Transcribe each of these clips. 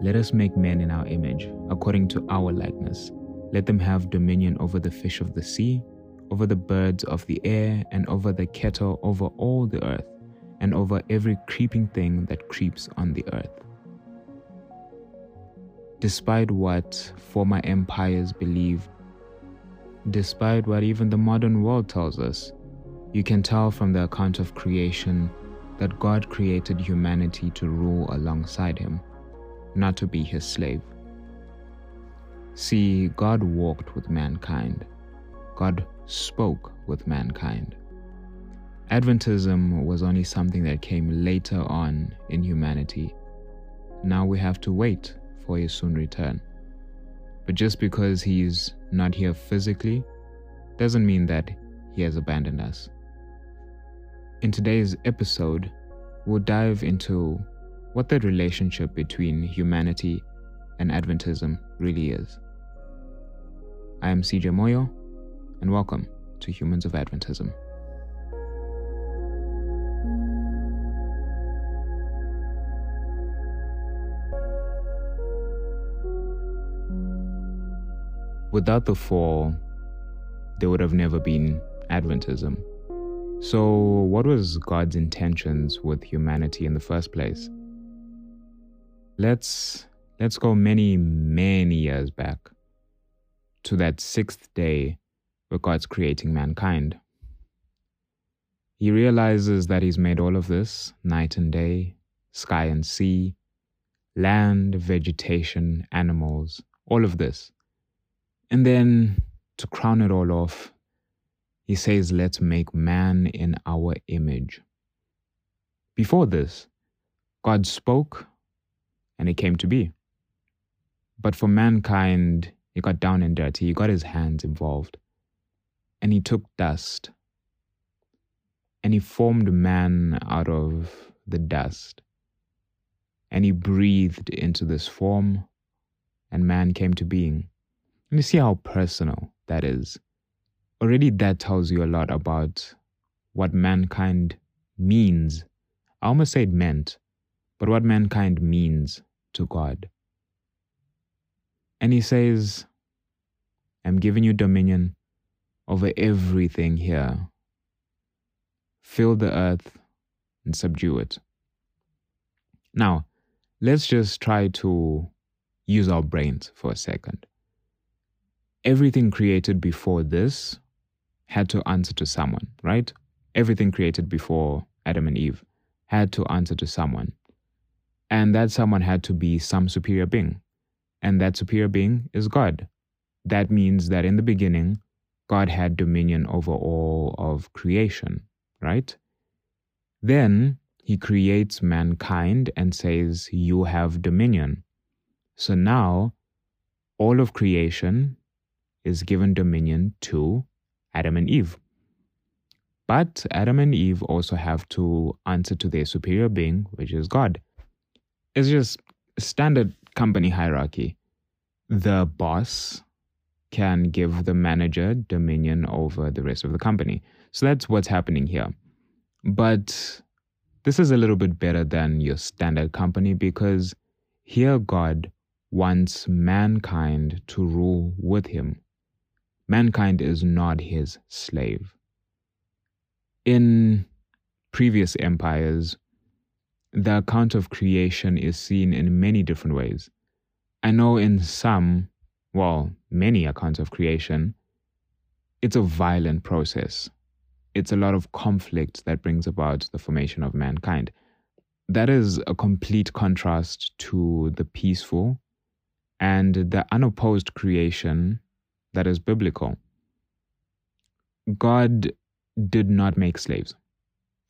Let us make men in our image, according to our likeness. Let them have dominion over the fish of the sea, over the birds of the air, and over the cattle, over all the earth, and over every creeping thing that creeps on the earth. Despite what former empires believed, despite what even the modern world tells us, you can tell from the account of creation that God created humanity to rule alongside him, not to be his slave. See, God walked with mankind. God spoke with mankind. Adventism was only something that came later on in humanity. Now we have to wait for his soon return. But just because he's not here physically doesn't mean that he has abandoned us. In today's episode, we'll dive into what the relationship between humanity and Adventism really is. I am CJ Moyo, and welcome to Humans of Adventism. Without the fall, there would have never been Adventism. So, what was God's intentions with humanity in the first place? Let's let's go many many years back to that sixth day where God's creating mankind. He realizes that he's made all of this night and day, sky and sea, land, vegetation, animals, all of this. And then to crown it all off, he says, Let's make man in our image. Before this, God spoke and it came to be. But for mankind, he got down and dirty, he got his hands involved, and he took dust and he formed man out of the dust. And he breathed into this form, and man came to being. And you see how personal that is already that tells you a lot about what mankind means. I almost said meant, but what mankind means to God. And he says, I'm giving you dominion over everything here. Fill the earth and subdue it. Now, let's just try to use our brains for a second. Everything created before this had to answer to someone, right? Everything created before Adam and Eve had to answer to someone. And that someone had to be some superior being. And that superior being is God. That means that in the beginning, God had dominion over all of creation, right? Then he creates mankind and says, You have dominion. So now, all of creation is given dominion to Adam and Eve. But Adam and Eve also have to answer to their superior being, which is God. It's just standard company hierarchy. The boss can give the manager dominion over the rest of the company. So that's what's happening here. But this is a little bit better than your standard company because here God wants mankind to rule with him mankind is not his slave. In previous empires, the account of creation is seen in many different ways. I know in some, well, many accounts of creation, it's a violent process. It's a lot of conflict that brings about the formation of mankind. That is a complete contrast to the peaceful and the unopposed creation that is biblical. God did not make slaves.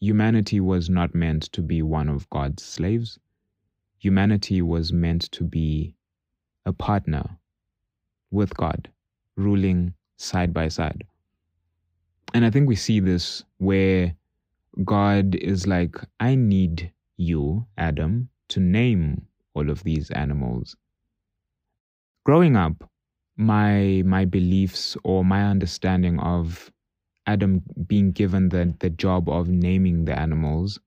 Humanity was not meant to be one of God's slaves. Humanity was meant to be a partner with God, ruling side by side. And I think we see this where God is like, I need you, Adam, to name all of these animals. Growing up, my my beliefs or my understanding of Adam being given the the job of naming the animals,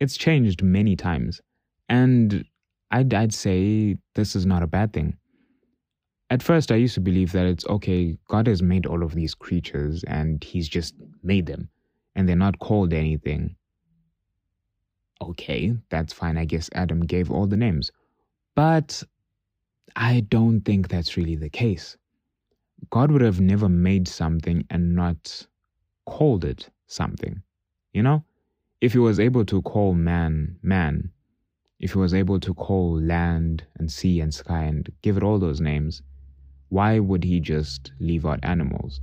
it's changed many times. And I'd, I'd say this is not a bad thing. At first, I used to believe that it's okay, God has made all of these creatures and He's just made them, and they're not called anything. Okay, that's fine. I guess Adam gave all the names. But I don't think that's really the case. God would have never made something and not called it something. You know? If he was able to call man, man, if he was able to call land and sea and sky and give it all those names, why would he just leave out animals?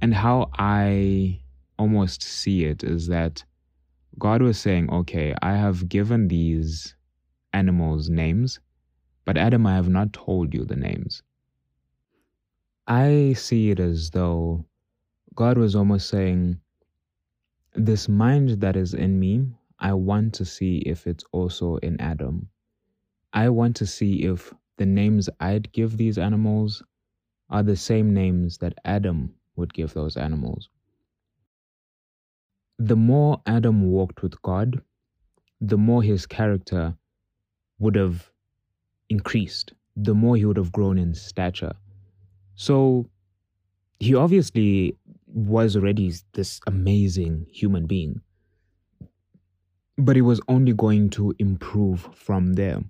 And how I almost see it is that God was saying, okay, I have given these animals names, but Adam, I have not told you the names. I see it as though God was almost saying, This mind that is in me, I want to see if it's also in Adam. I want to see if the names I'd give these animals are the same names that Adam would give those animals. The more Adam walked with God, the more his character would have increased, the more he would have grown in stature. So he obviously was already this amazing human being, but he was only going to improve from there.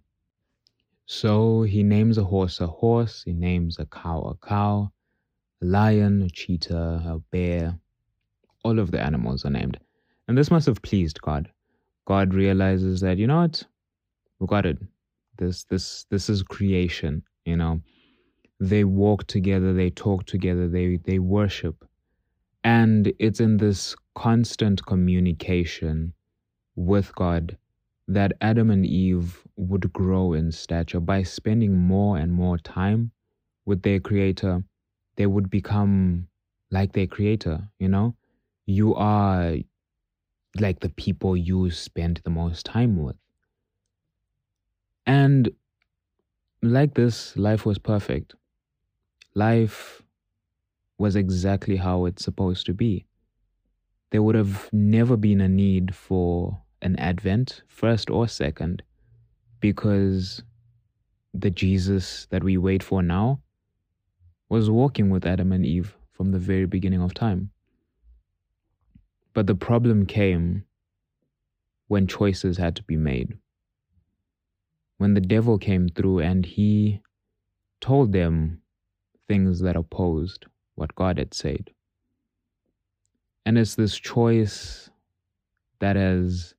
So he names a horse a horse, he names a cow a cow, a lion, a cheetah, a bear. All of the animals are named. And this must have pleased God. God realizes that, you know what? We got it. This this this is creation, you know they walk together, they talk together, they, they worship. And it's in this constant communication with God that Adam and Eve would grow in stature by spending more and more time with their creator. They would become like their creator, you know? You are like the people you spend the most time with. And like this, life was perfect life was exactly how it's supposed to be. There would have never been a need for an advent, first or second, because the Jesus that we wait for now was walking with Adam and Eve from the very beginning of time. But the problem came when choices had to be made. When the devil came through and he told them things that opposed what God had said. And it's this choice that has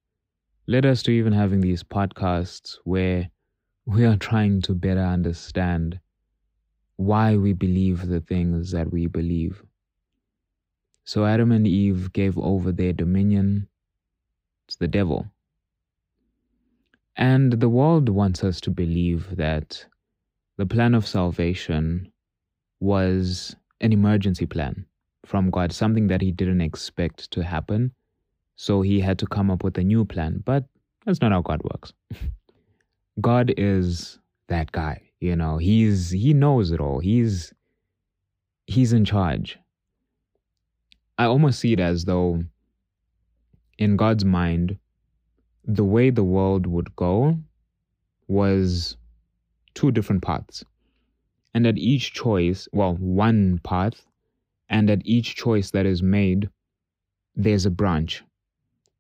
led us to even having these podcasts where we are trying to better understand why we believe the things that we believe. So Adam and Eve gave over their dominion to the devil. And the world wants us to believe that the plan of salvation was an emergency plan from God, something that he didn't expect to happen. So he had to come up with a new plan. But that's not how God works. God is that guy, you know, he's he knows it all. He's he's in charge. I almost see it as though in God's mind, the way the world would go was two different paths. And at each choice, well, one path, and at each choice that is made, there's a branch.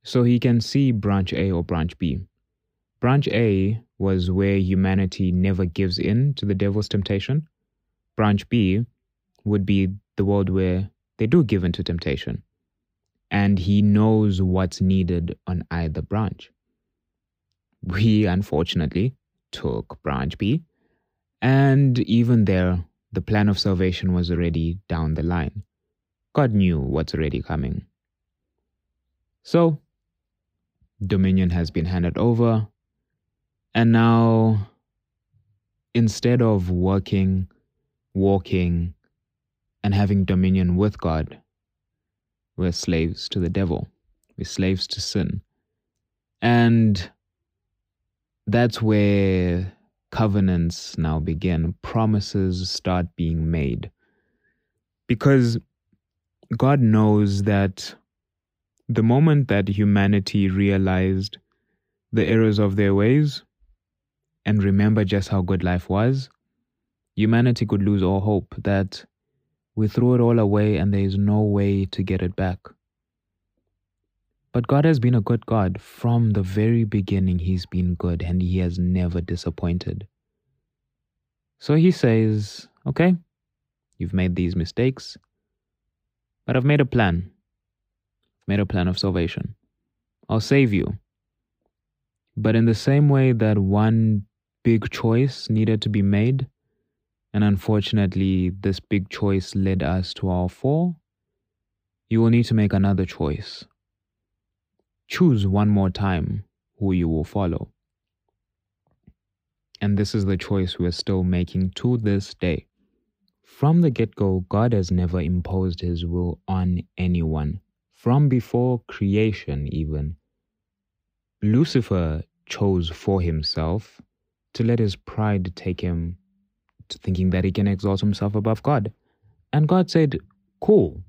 So he can see branch A or branch B. Branch A was where humanity never gives in to the devil's temptation. Branch B would be the world where they do give in to temptation. And he knows what's needed on either branch. We, unfortunately, took branch B and even there, the plan of salvation was already down the line. God knew what's already coming. So, dominion has been handed over, and now, instead of working, walking, and having dominion with God, we're slaves to the devil. We're slaves to sin. And that's where covenants now begin, promises start being made. Because God knows that the moment that humanity realized the errors of their ways, and remember just how good life was, humanity could lose all hope that we threw it all away and there is no way to get it back. But God has been a good God. From the very beginning, He's been good and He has never disappointed. So He says, Okay, you've made these mistakes, but I've made a plan. I've made a plan of salvation. I'll save you. But in the same way that one big choice needed to be made, and unfortunately, this big choice led us to our fall, you will need to make another choice Choose one more time who you will follow. And this is the choice we are still making to this day. From the get go, God has never imposed his will on anyone. From before creation, even. Lucifer chose for himself to let his pride take him to thinking that he can exalt himself above God. And God said, Cool.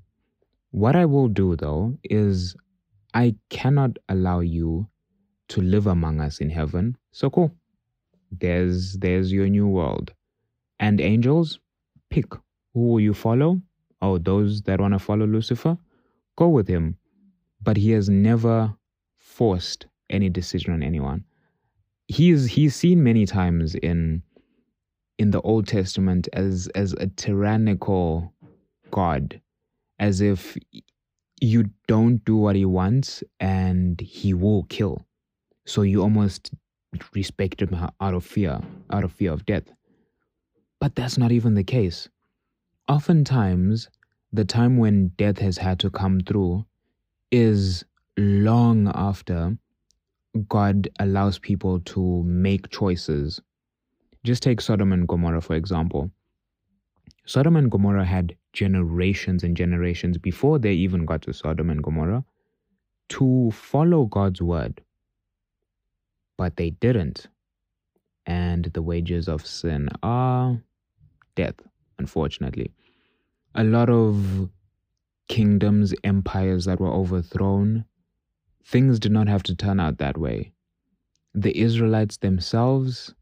What I will do, though, is I cannot allow you to live among us in heaven. So cool. There's there's your new world. And angels, pick who will you follow? Oh, those that want to follow Lucifer, go with him. But he has never forced any decision on anyone. He's he's seen many times in in the Old Testament as as a tyrannical God, as if you don't do what he wants and he will kill. So you almost respect him out of fear, out of fear of death. But that's not even the case. Oftentimes, the time when death has had to come through is long after God allows people to make choices. Just take Sodom and Gomorrah, for example. Sodom and Gomorrah had generations and generations before they even got to Sodom and Gomorrah to follow God's word. But they didn't. And the wages of sin are death, unfortunately. A lot of kingdoms, empires that were overthrown, things did not have to turn out that way. The Israelites themselves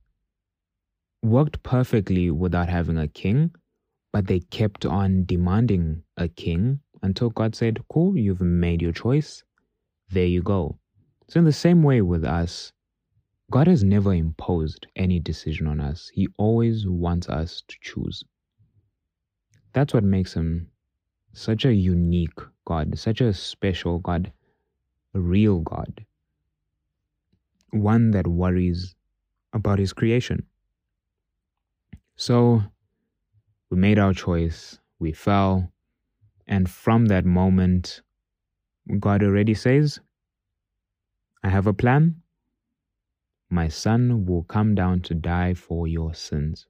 worked perfectly without having a king but they kept on demanding a king until God said, Cool, you've made your choice. There you go. So, in the same way with us, God has never imposed any decision on us. He always wants us to choose. That's what makes him such a unique God, such a special God, a real God, one that worries about his creation. So, we made our choice, we fell, and from that moment, God already says, I have a plan. My son will come down to die for your sins.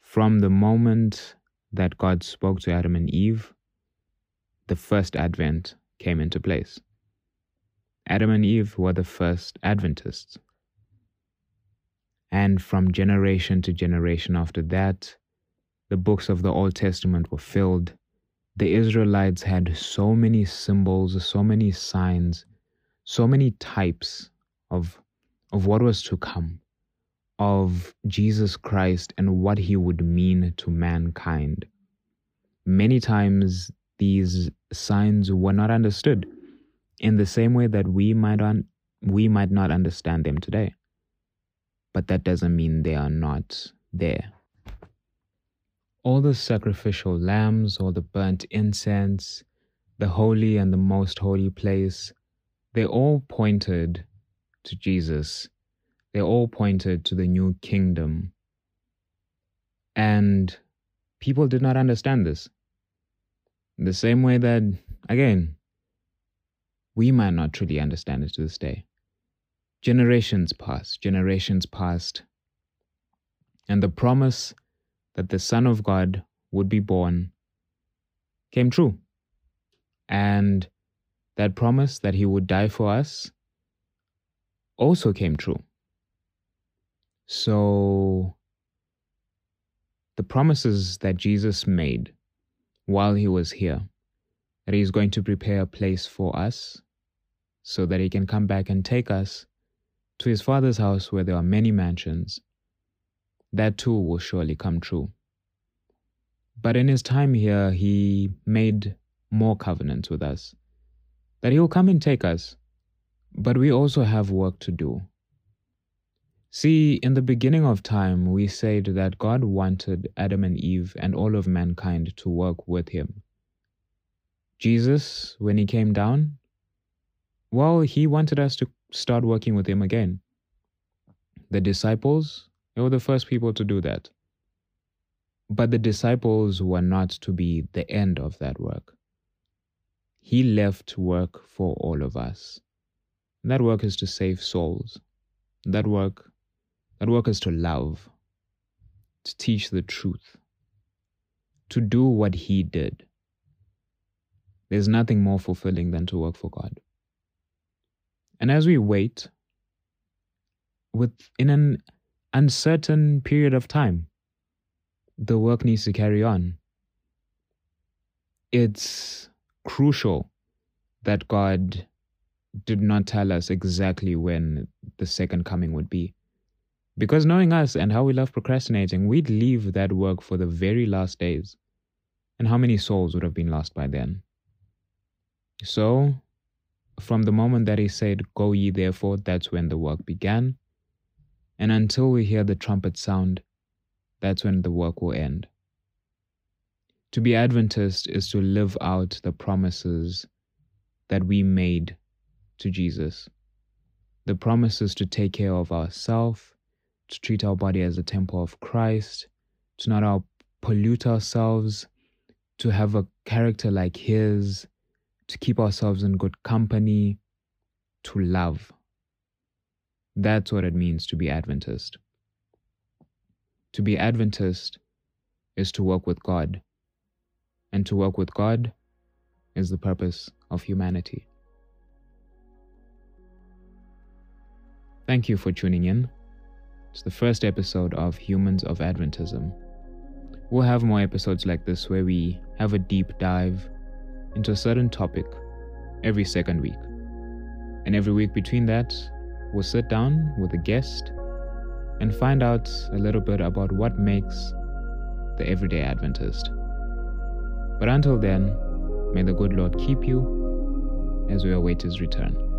From the moment that God spoke to Adam and Eve, the first advent came into place. Adam and Eve were the first Adventists. And from generation to generation after that, the books of the Old Testament were filled, the Israelites had so many symbols, so many signs, so many types of, of what was to come, of Jesus Christ and what he would mean to mankind. Many times these signs were not understood in the same way that we might, un- we might not understand them today. But that doesn't mean they are not there all the sacrificial lambs, all the burnt incense, the holy and the most holy place, they all pointed to Jesus. They all pointed to the new kingdom. And people did not understand this. The same way that, again, we might not truly understand it to this day. Generations passed, generations passed, and the promise that the Son of God would be born came true. And that promise that he would die for us also came true. So, the promises that Jesus made while he was here, that he's going to prepare a place for us so that he can come back and take us, to his father's house where there are many mansions, that too will surely come true. But in his time here, he made more covenants with us that he will come and take us, but we also have work to do. See, in the beginning of time, we said that God wanted Adam and Eve and all of mankind to work with him. Jesus, when he came down, well, he wanted us to start working with him again. The disciples, they were the first people to do that. But the disciples were not to be the end of that work. He left work for all of us. And that work is to save souls. That work, that work is to love, to teach the truth, to do what he did. There's nothing more fulfilling than to work for God. And as we wait, within an uncertain period of time, the work needs to carry on. It's crucial that God did not tell us exactly when the second coming would be. Because knowing us and how we love procrastinating, we'd leave that work for the very last days. And how many souls would have been lost by then? So, from the moment that he said, Go ye therefore, that's when the work began. And until we hear the trumpet sound, that's when the work will end. To be Adventist is to live out the promises that we made to Jesus. The promises to take care of ourselves, to treat our body as a temple of Christ, to not pollute ourselves, to have a character like His, to keep ourselves in good company, to love. That's what it means to be Adventist. To be Adventist is to work with God, and to work with God is the purpose of humanity. Thank you for tuning in. It's the first episode of Humans of Adventism. We'll have more episodes like this where we have a deep dive into a certain topic every second week. And every week between that, we'll sit down with a guest and find out a little bit about what makes the everyday Adventist. But until then, may the good Lord keep you as we await his return.